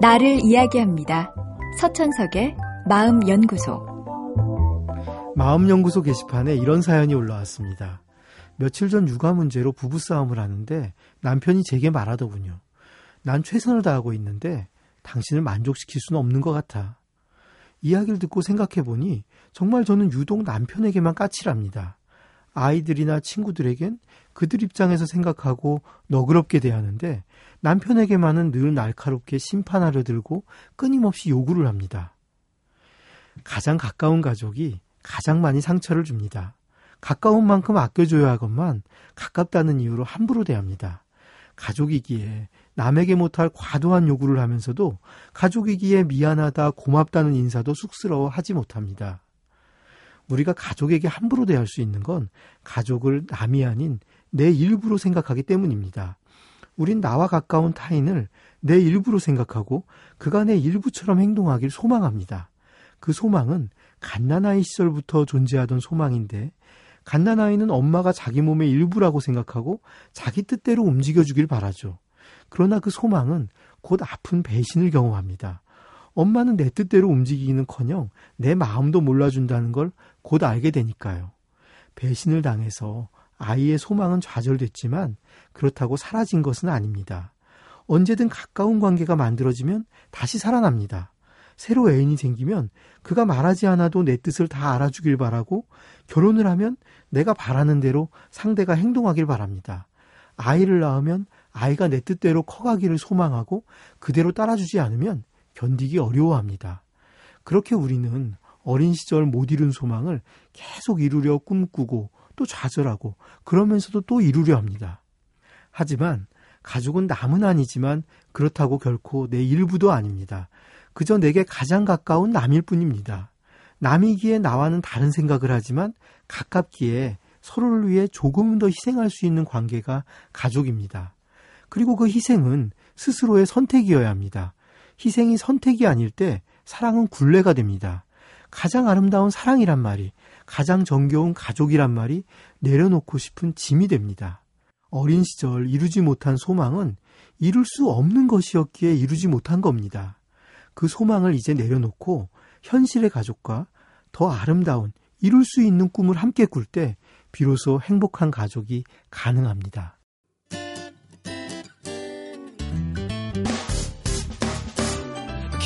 나를 이야기합니다. 서천석의 마음연구소. 마음연구소 게시판에 이런 사연이 올라왔습니다. 며칠 전 육아 문제로 부부싸움을 하는데 남편이 제게 말하더군요. 난 최선을 다하고 있는데 당신을 만족시킬 수는 없는 것 같아. 이야기를 듣고 생각해 보니 정말 저는 유독 남편에게만 까칠합니다. 아이들이나 친구들에겐 그들 입장에서 생각하고 너그럽게 대하는데 남편에게만은 늘 날카롭게 심판하려 들고 끊임없이 요구를 합니다. 가장 가까운 가족이 가장 많이 상처를 줍니다. 가까운 만큼 아껴줘야 하건만 가깝다는 이유로 함부로 대합니다. 가족이기에 남에게 못할 과도한 요구를 하면서도 가족이기에 미안하다, 고맙다는 인사도 쑥스러워 하지 못합니다. 우리가 가족에게 함부로 대할 수 있는 건 가족을 남이 아닌 내 일부로 생각하기 때문입니다. 우린 나와 가까운 타인을 내 일부로 생각하고 그가 내 일부처럼 행동하길 소망합니다. 그 소망은 갓난아이 시절부터 존재하던 소망인데 갓난아이는 엄마가 자기 몸의 일부라고 생각하고 자기 뜻대로 움직여주길 바라죠. 그러나 그 소망은 곧 아픈 배신을 경험합니다. 엄마는 내 뜻대로 움직이기는커녕 내 마음도 몰라준다는 걸 곧 알게 되니까요. 배신을 당해서 아이의 소망은 좌절됐지만 그렇다고 사라진 것은 아닙니다. 언제든 가까운 관계가 만들어지면 다시 살아납니다. 새로 애인이 생기면 그가 말하지 않아도 내 뜻을 다 알아주길 바라고 결혼을 하면 내가 바라는 대로 상대가 행동하길 바랍니다. 아이를 낳으면 아이가 내 뜻대로 커가기를 소망하고 그대로 따라주지 않으면 견디기 어려워합니다. 그렇게 우리는 어린 시절 못 이룬 소망을 계속 이루려 꿈꾸고 또 좌절하고 그러면서도 또 이루려 합니다. 하지만 가족은 남은 아니지만 그렇다고 결코 내 일부도 아닙니다. 그저 내게 가장 가까운 남일 뿐입니다. 남이기에 나와는 다른 생각을 하지만 가깝기에 서로를 위해 조금 더 희생할 수 있는 관계가 가족입니다. 그리고 그 희생은 스스로의 선택이어야 합니다. 희생이 선택이 아닐 때 사랑은 굴레가 됩니다. 가장 아름다운 사랑이란 말이, 가장 정겨운 가족이란 말이 내려놓고 싶은 짐이 됩니다. 어린 시절 이루지 못한 소망은 이룰 수 없는 것이었기에 이루지 못한 겁니다. 그 소망을 이제 내려놓고 현실의 가족과 더 아름다운 이룰 수 있는 꿈을 함께 꿀 때 비로소 행복한 가족이 가능합니다.